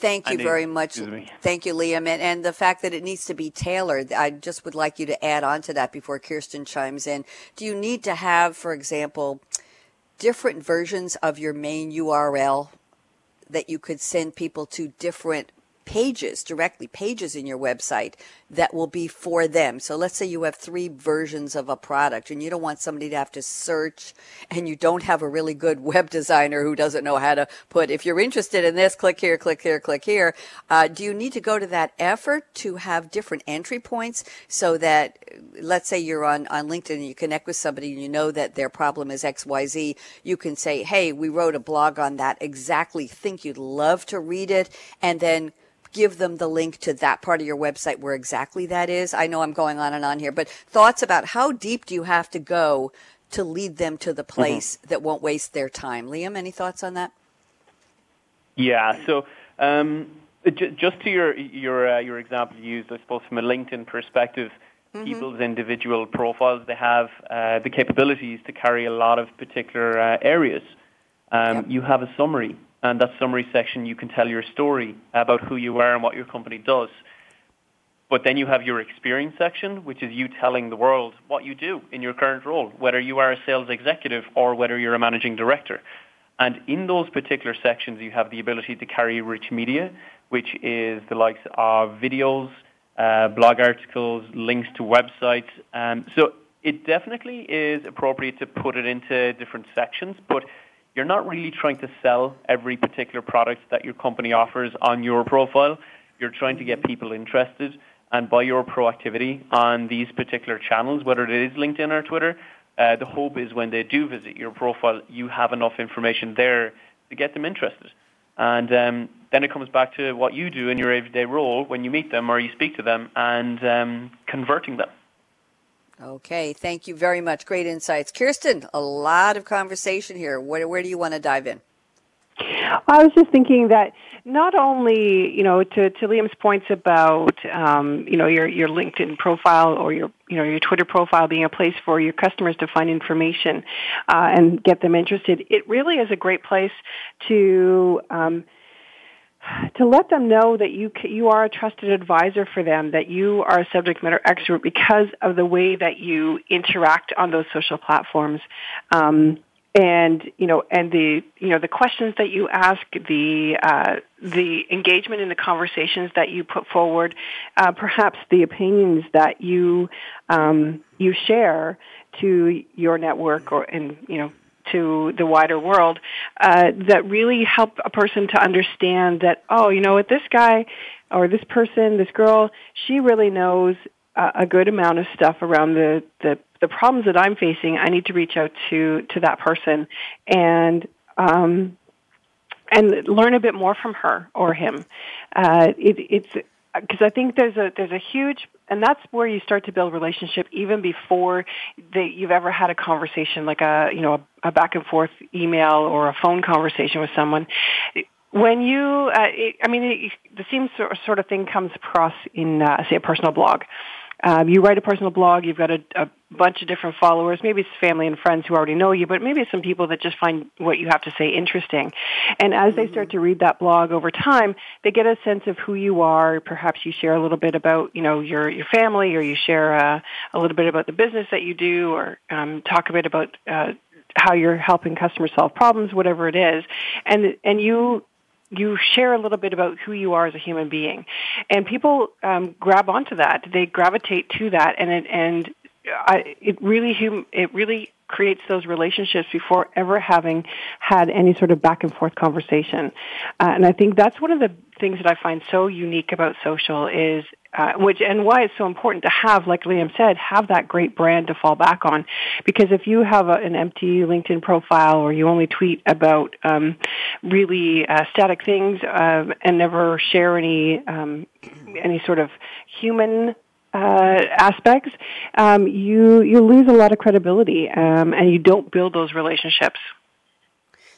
Thank you very much. Thank you, Liam. And, and the fact that it needs to be tailored, I just would like you to add on to that before Kirsten chimes in. Do you need to have, for example, different versions of your main URL that you could send people to different pages directly, pages in your website that will be for them. So let's say you have three versions of a product and you don't want somebody to have to search and you don't have a really good web designer who doesn't know how to put, if you're interested in this, click here, click here, click here. Uh, do you need to go to that effort to have different entry points so that, let's say you're on, on LinkedIn and you connect with somebody and you know that their problem is XYZ, you can say, hey, we wrote a blog on that exactly, think you'd love to read it, and then give them the link to that part of your website where exactly that is. I know I'm going on and on here, but thoughts about how deep do you have to go to lead them to the mm-hmm. place mm-hmm. that won't waste their time? Liam, any thoughts on that? Yeah. So. Um, just to your your uh, your example you used, I suppose from a LinkedIn perspective, mm-hmm. people's individual profiles they have uh, the capabilities to carry a lot of particular uh, areas. Um, yep. You have a summary and that summary section you can tell your story about who you are and what your company does. But then you have your experience section, which is you telling the world what you do in your current role, whether you are a sales executive or whether you're a managing director. And in those particular sections, you have the ability to carry rich media, which is the likes of videos, uh, blog articles, links to websites. Um, so it definitely is appropriate to put it into different sections, but you're not really trying to sell every particular product that your company offers on your profile. You're trying to get people interested. And by your proactivity on these particular channels, whether it is LinkedIn or Twitter, uh, the hope is when they do visit your profile, you have enough information there to get them interested. And um, then it comes back to what you do in your everyday role when you meet them or you speak to them and um, converting them. Okay, thank you very much. Great insights. Kirsten, a lot of conversation here. Where, where do you want to dive in? I was just thinking that not only, you know, to, to Liam's points about, um, you know, your, your LinkedIn profile or your, you know, your Twitter profile being a place for your customers to find information uh, and get them interested, it really is a great place to um, – to let them know that you you are a trusted advisor for them, that you are a subject matter expert because of the way that you interact on those social platforms, um, and you know, and the you know the questions that you ask, the uh, the engagement in the conversations that you put forward, uh, perhaps the opinions that you um, you share to your network or and you know to the wider world uh, that really help a person to understand that oh you know what this guy or this person this girl she really knows uh, a good amount of stuff around the, the the problems that I'm facing. I need to reach out to to that person and um, and learn a bit more from her or him. Uh, it, it's because I think there's a there's a huge and that's where you start to build relationship even before that you've ever had a conversation like a you know a, a back and forth email or a phone conversation with someone. When you uh, it, i mean it, the same sort of thing comes across in uh, say a personal blog um, you write a personal blog, you've got a, a bunch of different followers. Maybe it's family and friends who already know you, but maybe it's some people that just find what you have to say interesting. And as they start to read that blog over time, they get a sense of who you are. Perhaps you share a little bit about, you know, your your family, or you share uh, a little bit about the business that you do, or um, talk a bit about. Uh, how you're helping customers solve problems, whatever it is, and and you you share a little bit about who you are as a human being, and people um, grab onto that. They gravitate to that, and it, and I, it really hum, it really creates those relationships before ever having had any sort of back and forth conversation. Uh, and I think that's one of the things that I find so unique about social is uh, which and why it's so important to have, like Liam said, have that great brand to fall back on. Because if you have a, an empty LinkedIn profile or you only tweet about um, really uh, static things uh, and never share any um, any sort of human uh, aspects, um, you you lose a lot of credibility um, and you don't build those relationships.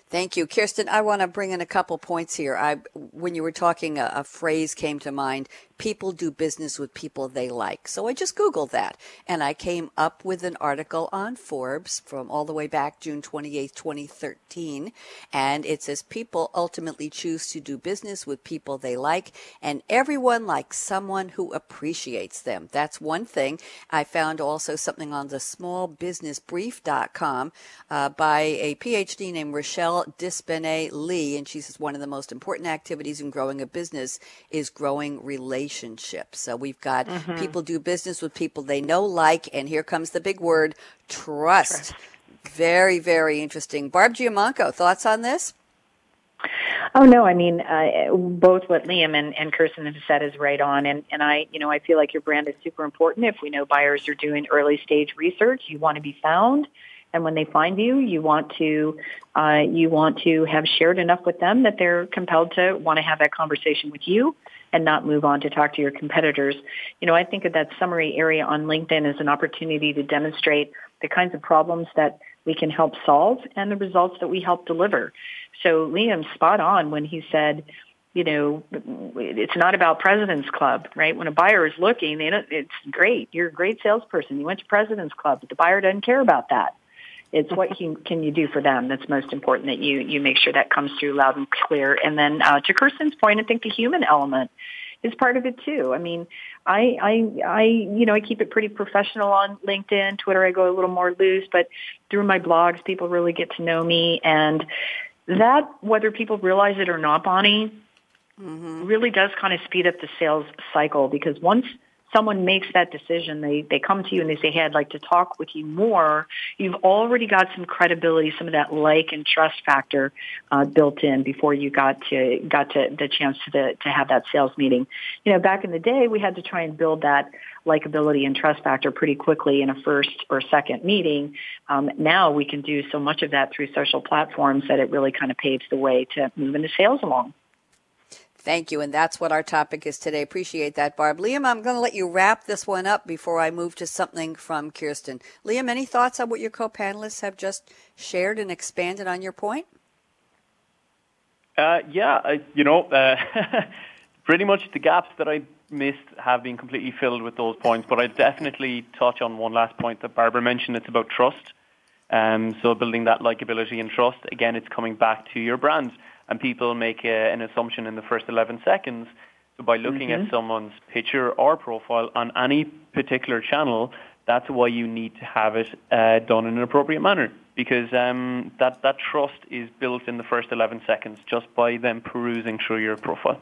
Thank you, Kirsten. I want to bring in a couple points here. I, when you were talking, a, a phrase came to mind: people do business with people they like. So I just Googled that and I came up with an article on Forbes from all the way back June 28, 2013. And it says people ultimately choose to do business with people they like and everyone likes someone who appreciates them. That's one thing. I found also something on the smallbusinessbrief.com uh, by a PhD named Rochelle Dispenay Lee. And she says one of the most important activities in growing a business is growing relationships relationships. So we've got mm-hmm. people do business with people they know, like, and here comes the big word, trust. trust. Very, very interesting. Barb Giamanco, thoughts on this? Oh no, I mean uh, both what Liam and, and Kirsten have said is right on, and and I you know I feel like your brand is super important. If we know buyers are doing early stage research, you want to be found, and when they find you, you want to uh, you want to have shared enough with them that they're compelled to want to have that conversation with you and not move on to talk to your competitors. You know, I think of that summary area on LinkedIn as an opportunity to demonstrate the kinds of problems that we can help solve and the results that we help deliver. So Liam's spot on when he said, you know, it's not about President's Club, right? When a buyer is looking, they don't, it's great. You're a great salesperson. You went to President's Club, but the buyer doesn't care about that. It's what can, can you do for them that's most important that you, you make sure that comes through loud and clear. And then uh, to Kirsten's point, I think the human element is part of it too. I mean, I, I, I, you know, I keep it pretty professional on LinkedIn, Twitter. I go a little more loose, but through my blogs, people really get to know me, and that, whether people realize it or not, Bonnie, mm-hmm. really does kind of speed up the sales cycle because once someone makes that decision, they, they come to you and they say, hey, I'd like to talk with you more, you've already got some credibility, some of that like and trust factor uh, built in before you got to got to the chance to the, to have that sales meeting. You know, back in the day, we had to try and build that likability and trust factor pretty quickly in a first or second meeting. Um, now we can do so much of that through social platforms that it really kind of paves the way to moving the sales along. Thank you. And that's what our topic is today. Appreciate that, Barb. Liam, I'm going to let you wrap this one up before I move to something from Kirsten. Liam, any thoughts on what your co panelists have just shared and expanded on your point? Uh, yeah, uh, you know, uh, pretty much the gaps that I missed have been completely filled with those points, but I definitely touch on one last point that Barbara mentioned. It's about trust. Um, so building that likability and trust, again, it's coming back to your brand and people make a, an assumption in the first 11 seconds. So by looking mm-hmm. at someone's picture or profile on any particular channel, that's why you need to have it uh, done in an appropriate manner because um, that, that trust is built in the first 11 seconds just by them perusing through your profile.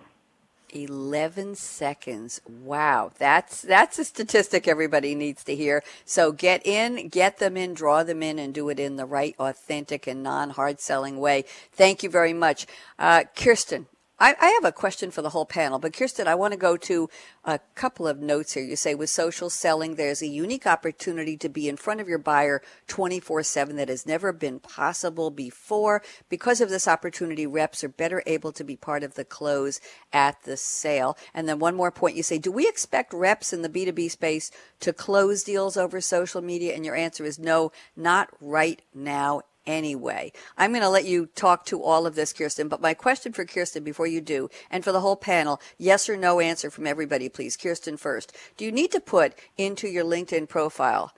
11 seconds. Wow. That's that's a statistic everybody needs to hear. So get in, get them in, draw them in and do it in the right authentic and non-hard selling way. Thank you very much. Uh, Kirsten, I, I, have a question for the whole panel, but Kirsten, I want to go to a couple of notes here. You say with social selling, there's a unique opportunity to be in front of your buyer 24 7 that has never been possible before. Because of this opportunity, reps are better able to be part of the close at the sale. And then one more point you say, do we expect reps in the B2B space to close deals over social media? And your answer is no, not right now anyway. I'm going to let you talk to all of this, Kirsten, but my question for Kirsten before you do, and for the whole panel, yes or no answer from everybody, please. Kirsten first. Do you need to put into your LinkedIn profile,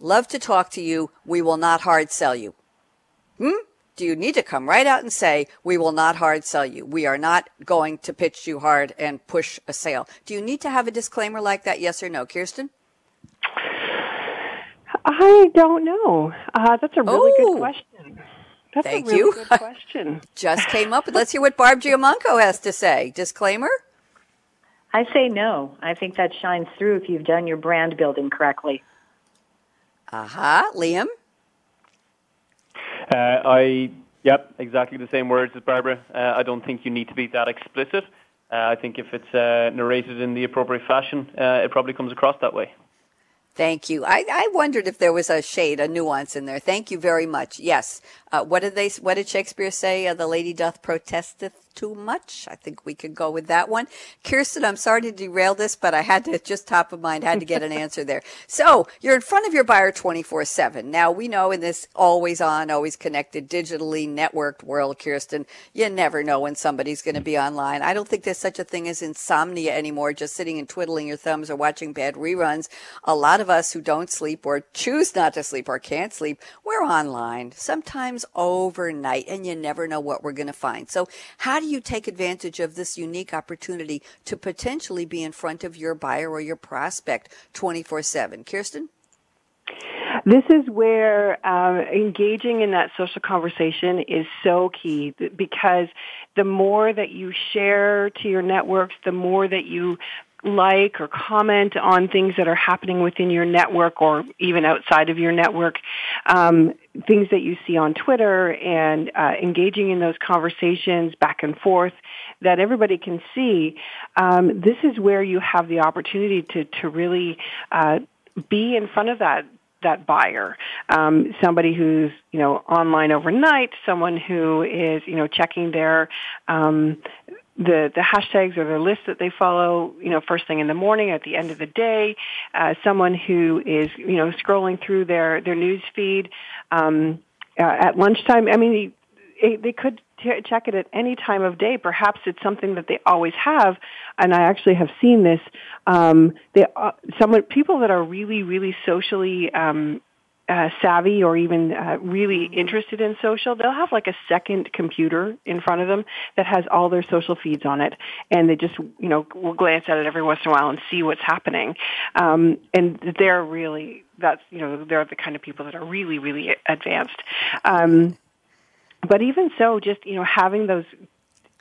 love to talk to you, we will not hard sell you? Hmm? Do you need to come right out and say, we will not hard sell you? We are not going to pitch you hard and push a sale. Do you need to have a disclaimer like that, yes or no? Kirsten? I don't know. Uh, that's a really oh, good question. That's thank a really you. good question. Just came up. Let's hear what Barb Giamanco has to say. Disclaimer? I say no. I think that shines through if you've done your brand building correctly. Aha. Uh-huh. Liam? Uh, I, yep, exactly the same words as Barbara. Uh, I don't think you need to be that explicit. Uh, I think if it's uh, narrated in the appropriate fashion, uh, it probably comes across that way. Thank you. I, I wondered if there was a shade, a nuance in there. Thank you very much. Yes. Uh, what did they? What did Shakespeare say? Uh, the lady doth protesteth too much. I think we could go with that one. Kirsten, I'm sorry to derail this, but I had to just top of mind, had to get an answer there. So you're in front of your buyer 24 seven. Now we know in this always on, always connected, digitally networked world, Kirsten, you never know when somebody's going to be online. I don't think there's such a thing as insomnia anymore, just sitting and twiddling your thumbs or watching bad reruns. A lot of us who don't sleep or choose not to sleep or can't sleep, we're online, sometimes overnight, and you never know what we're going to find. So how do you take advantage of this unique opportunity to potentially be in front of your buyer or your prospect 24 7? Kirsten? This is where um, engaging in that social conversation is so key because the more that you share to your networks, the more that you like or comment on things that are happening within your network or even outside of your network, um, things that you see on Twitter and uh, engaging in those conversations back and forth that everybody can see, um, this is where you have the opportunity to, to really uh, be in front of that that buyer. Um, somebody who's you know online overnight, someone who is you know checking their um, the the hashtags or the list that they follow, you know, first thing in the morning, at the end of the day, uh, someone who is, you know, scrolling through their their news feed um, uh, at lunchtime. I mean, they, they could t- check it at any time of day. Perhaps it's something that they always have, and I actually have seen this. Um, they, uh, someone people that are really really socially um, uh, savvy or even uh, really interested in social, they'll have like a second computer in front of them that has all their social feeds on it, and they just you know will glance at it every once in a while and see what's happening. Um, and they're really that's you know they're the kind of people that are really really advanced. Um, but even so, just you know having those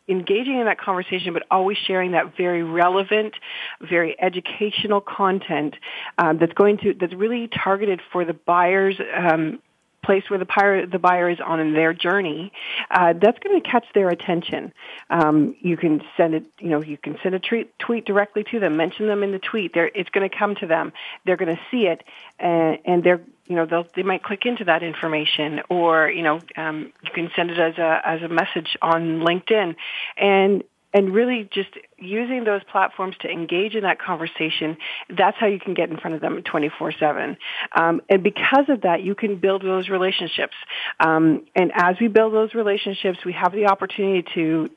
engaging in that conversation, but always sharing that very relevant, very educational content um, that's going to that's really targeted for the buyers. Um, place where the buyer, the buyer is on in their journey, uh, that's going to catch their attention. Um, you can send it, you know, you can send a tweet, tweet directly to them, mention them in the tweet. They're, it's going to come to them. They're going to see it, and, and they're you know they'll they might click into that information or you know um, you can send it as a as a message on LinkedIn. And and really just using those platforms to engage in that conversation that's how you can get in front of them 24-7 um, and because of that you can build those relationships. Um, and as we build those relationships we have the opportunity to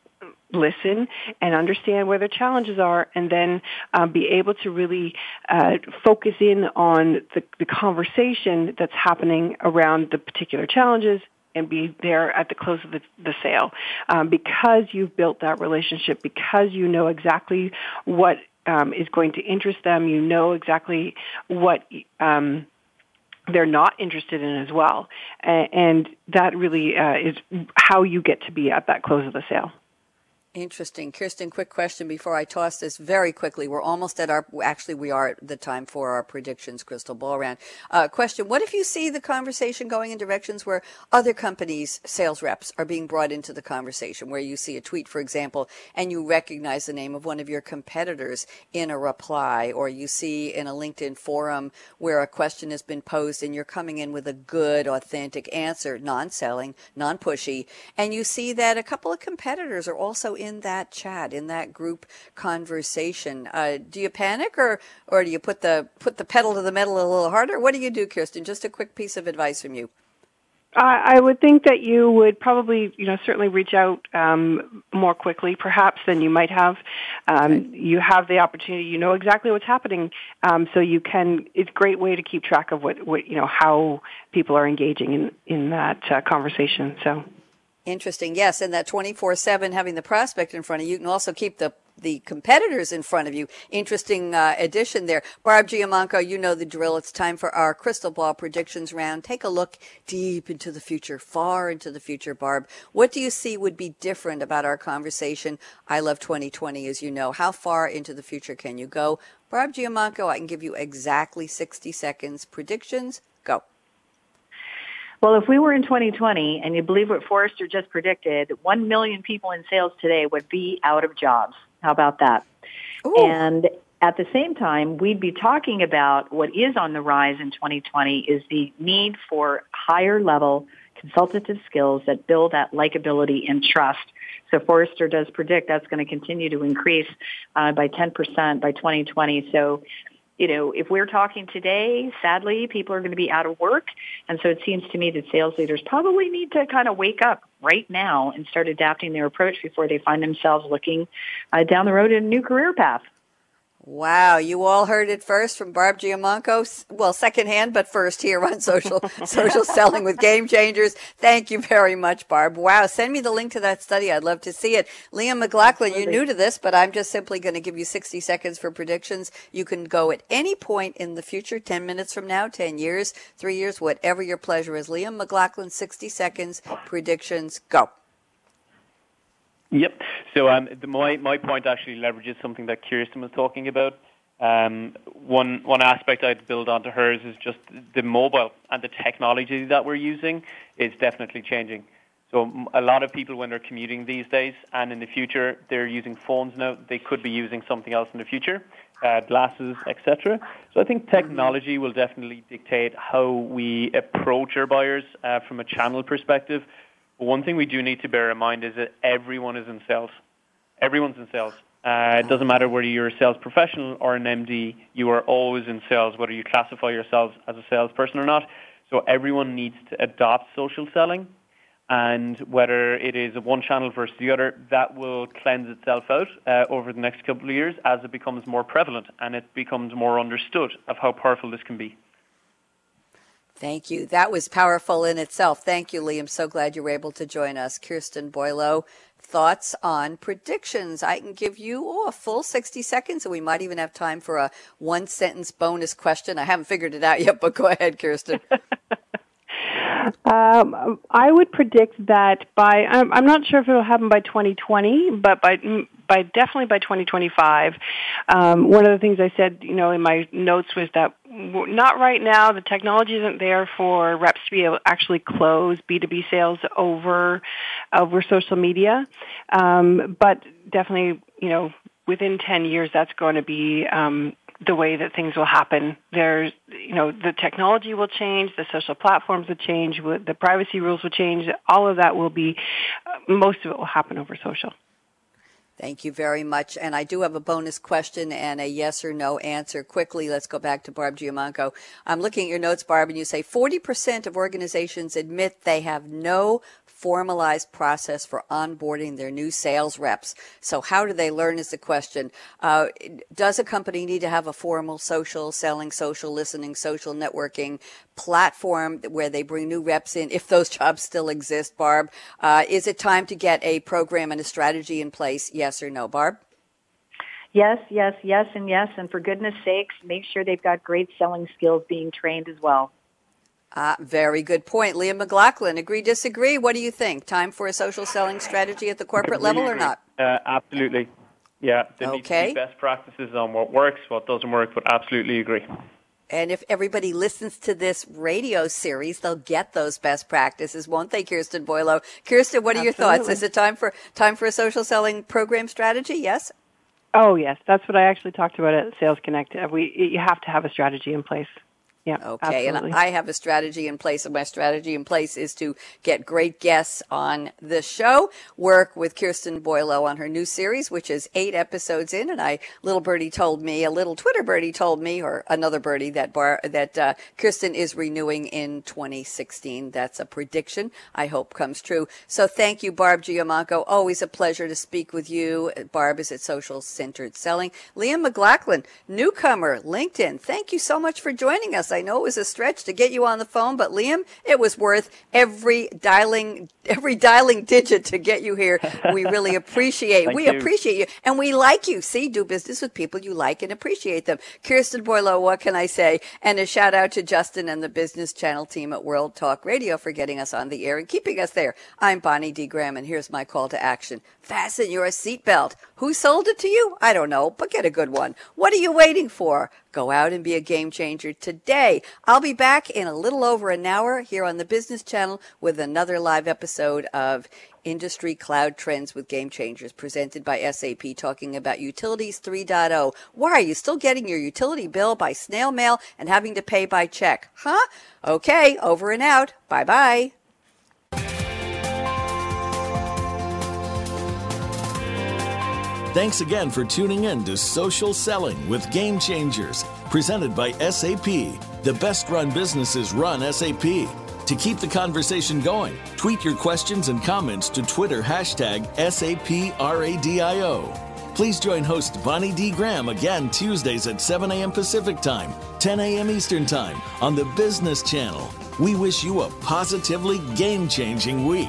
listen and understand where their challenges are and then uh, be able to really uh, focus in on the, the conversation that's happening around the particular challenges and be there at the close of the, the sale. Um, because you've built that relationship because you know exactly what um, is going to interest them you know exactly what um, they're not interested in as well. And that really uh, is how you get to be at that close of the sale Interesting. Kirsten, quick question before I toss this very quickly. We're almost at our, actually, we are at the time for our predictions crystal ball round. Uh, question What if you see the conversation going in directions where other companies' sales reps are being brought into the conversation, where you see a tweet, for example, and you recognize the name of one of your competitors in a reply, or you see in a LinkedIn forum where a question has been posed and you're coming in with a good, authentic answer, non selling, non pushy, and you see that a couple of competitors are also in in that chat, in that group conversation? Uh, do you panic or, or do you put the, put the pedal to the metal a little harder? What do you do, Kirsten? Just a quick piece of advice from you. I would think that you would probably, you know, certainly reach out um, more quickly, perhaps than you might have. Um, okay. You have the opportunity. You know exactly what's happening, um, so you can. It's a great way to keep track of what, what you know, how people are engaging in in that uh, conversation. So. Interesting. Yes, and that 24/7 having the prospect in front of you, you can also keep the the competitors in front of you. Interesting uh, addition there. Barb Giamanco, you know the drill. It's time for our crystal ball predictions round. Take a look deep into the future, far into the future, Barb. What do you see would be different about our conversation? I love 2020, as you know. How far into the future can you go? Barb Giamanco, I can give you exactly 60 seconds. Predictions. Well, if we were in 2020 and you believe what Forrester just predicted, 1 million people in sales today would be out of jobs. How about that? Ooh. And at the same time, we'd be talking about what is on the rise in 2020 is the need for higher level consultative skills that build that likability and trust. So Forrester does predict that's going to continue to increase uh, by 10% by 2020. So you know, if we're talking today, sadly, people are going to be out of work. And so it seems to me that sales leaders probably need to kind of wake up right now and start adapting their approach before they find themselves looking uh, down the road in a new career path. Wow, you all heard it first from Barb Giamanco. Well, secondhand, but first here on social social selling with game changers. Thank you very much, Barb. Wow, send me the link to that study. I'd love to see it. Liam McLaughlin, you're new to this, but I'm just simply going to give you 60 seconds for predictions. You can go at any point in the future, 10 minutes from now, 10 years, three years, whatever your pleasure is. Liam McLaughlin, 60 seconds, predictions, go. Yep. So um, the, my my point actually leverages something that Kirsten was talking about. Um, one one aspect I'd build onto hers is just the mobile and the technology that we're using is definitely changing. So a lot of people, when they're commuting these days, and in the future, they're using phones now. They could be using something else in the future, uh, glasses, etc. So I think technology will definitely dictate how we approach our buyers uh, from a channel perspective. But one thing we do need to bear in mind is that everyone is in sales. Everyone's in sales. Uh, it doesn't matter whether you're a sales professional or an MD, you are always in sales, whether you classify yourselves as a salesperson or not. So everyone needs to adopt social selling. And whether it is one channel versus the other, that will cleanse itself out uh, over the next couple of years as it becomes more prevalent and it becomes more understood of how powerful this can be. Thank you. That was powerful in itself. Thank you, Lee. I'm so glad you were able to join us. Kirsten Boileau, thoughts on predictions. I can give you oh, a full 60 seconds, and we might even have time for a one sentence bonus question. I haven't figured it out yet, but go ahead, Kirsten. Um, I would predict that by I'm, I'm not sure if it'll happen by 2020, but by by definitely by 2025. Um, one of the things I said, you know, in my notes was that not right now. The technology isn't there for reps to be able to actually close B2B sales over over social media, um, but definitely, you know, within 10 years, that's going to be um, the way that things will happen. There's, you know, the technology will change, the social platforms will change, the privacy rules will change. All of that will be, uh, most of it will happen over social. Thank you very much. And I do have a bonus question and a yes or no answer. Quickly, let's go back to Barb Giamanco. I'm looking at your notes, Barb, and you say 40% of organizations admit they have no formalized process for onboarding their new sales reps. So how do they learn is the question. Uh, does a company need to have a formal social selling, social listening, social networking platform where they bring new reps in if those jobs still exist, Barb? Uh, is it time to get a program and a strategy in place? Yes or no, Barb? Yes, yes, yes, and yes. And for goodness sakes, make sure they've got great selling skills being trained as well. Uh, very good point. Liam McLaughlin, agree, disagree? What do you think? Time for a social selling strategy at the corporate level or not? Uh, absolutely. Yeah, there okay. needs to be best practices on what works, what doesn't work, but absolutely agree. And if everybody listens to this radio series, they'll get those best practices, won't they, Kirsten Boileau? Kirsten, what are Absolutely. your thoughts? Is it time for time for a social selling program strategy? Yes. Oh yes, that's what I actually talked about at Sales Connect. Uh, we you have to have a strategy in place. Yeah. Okay. Absolutely. And I have a strategy in place, and my strategy in place is to get great guests on the show, work with Kirsten Boileau on her new series, which is eight episodes in. And I, little birdie told me, a little Twitter birdie told me, or another birdie that bar, that uh, Kirsten is renewing in 2016. That's a prediction I hope comes true. So thank you, Barb Giamanco. Always a pleasure to speak with you. Barb is at Social Centered Selling. Liam McLaughlin, newcomer, LinkedIn. Thank you so much for joining us. I know it was a stretch to get you on the phone, but Liam, it was worth every dialing every dialing digit to get you here. We really appreciate. we you. appreciate you, and we like you. See, do business with people you like and appreciate them. Kirsten Boileau, what can I say? And a shout out to Justin and the Business Channel team at World Talk Radio for getting us on the air and keeping us there. I'm Bonnie D. Graham, and here's my call to action: Fasten your seatbelt. Who sold it to you? I don't know, but get a good one. What are you waiting for? Go out and be a game changer today. I'll be back in a little over an hour here on the Business Channel with another live episode of Industry Cloud Trends with Game Changers presented by SAP talking about Utilities 3.0. Why are you still getting your utility bill by snail mail and having to pay by check? Huh? Okay, over and out. Bye bye. Thanks again for tuning in to Social Selling with Game Changers, presented by SAP. The best run businesses run SAP. To keep the conversation going, tweet your questions and comments to Twitter hashtag SAPRADIO. Please join host Bonnie D. Graham again Tuesdays at 7 a.m. Pacific Time, 10 a.m. Eastern Time on the Business Channel. We wish you a positively game changing week.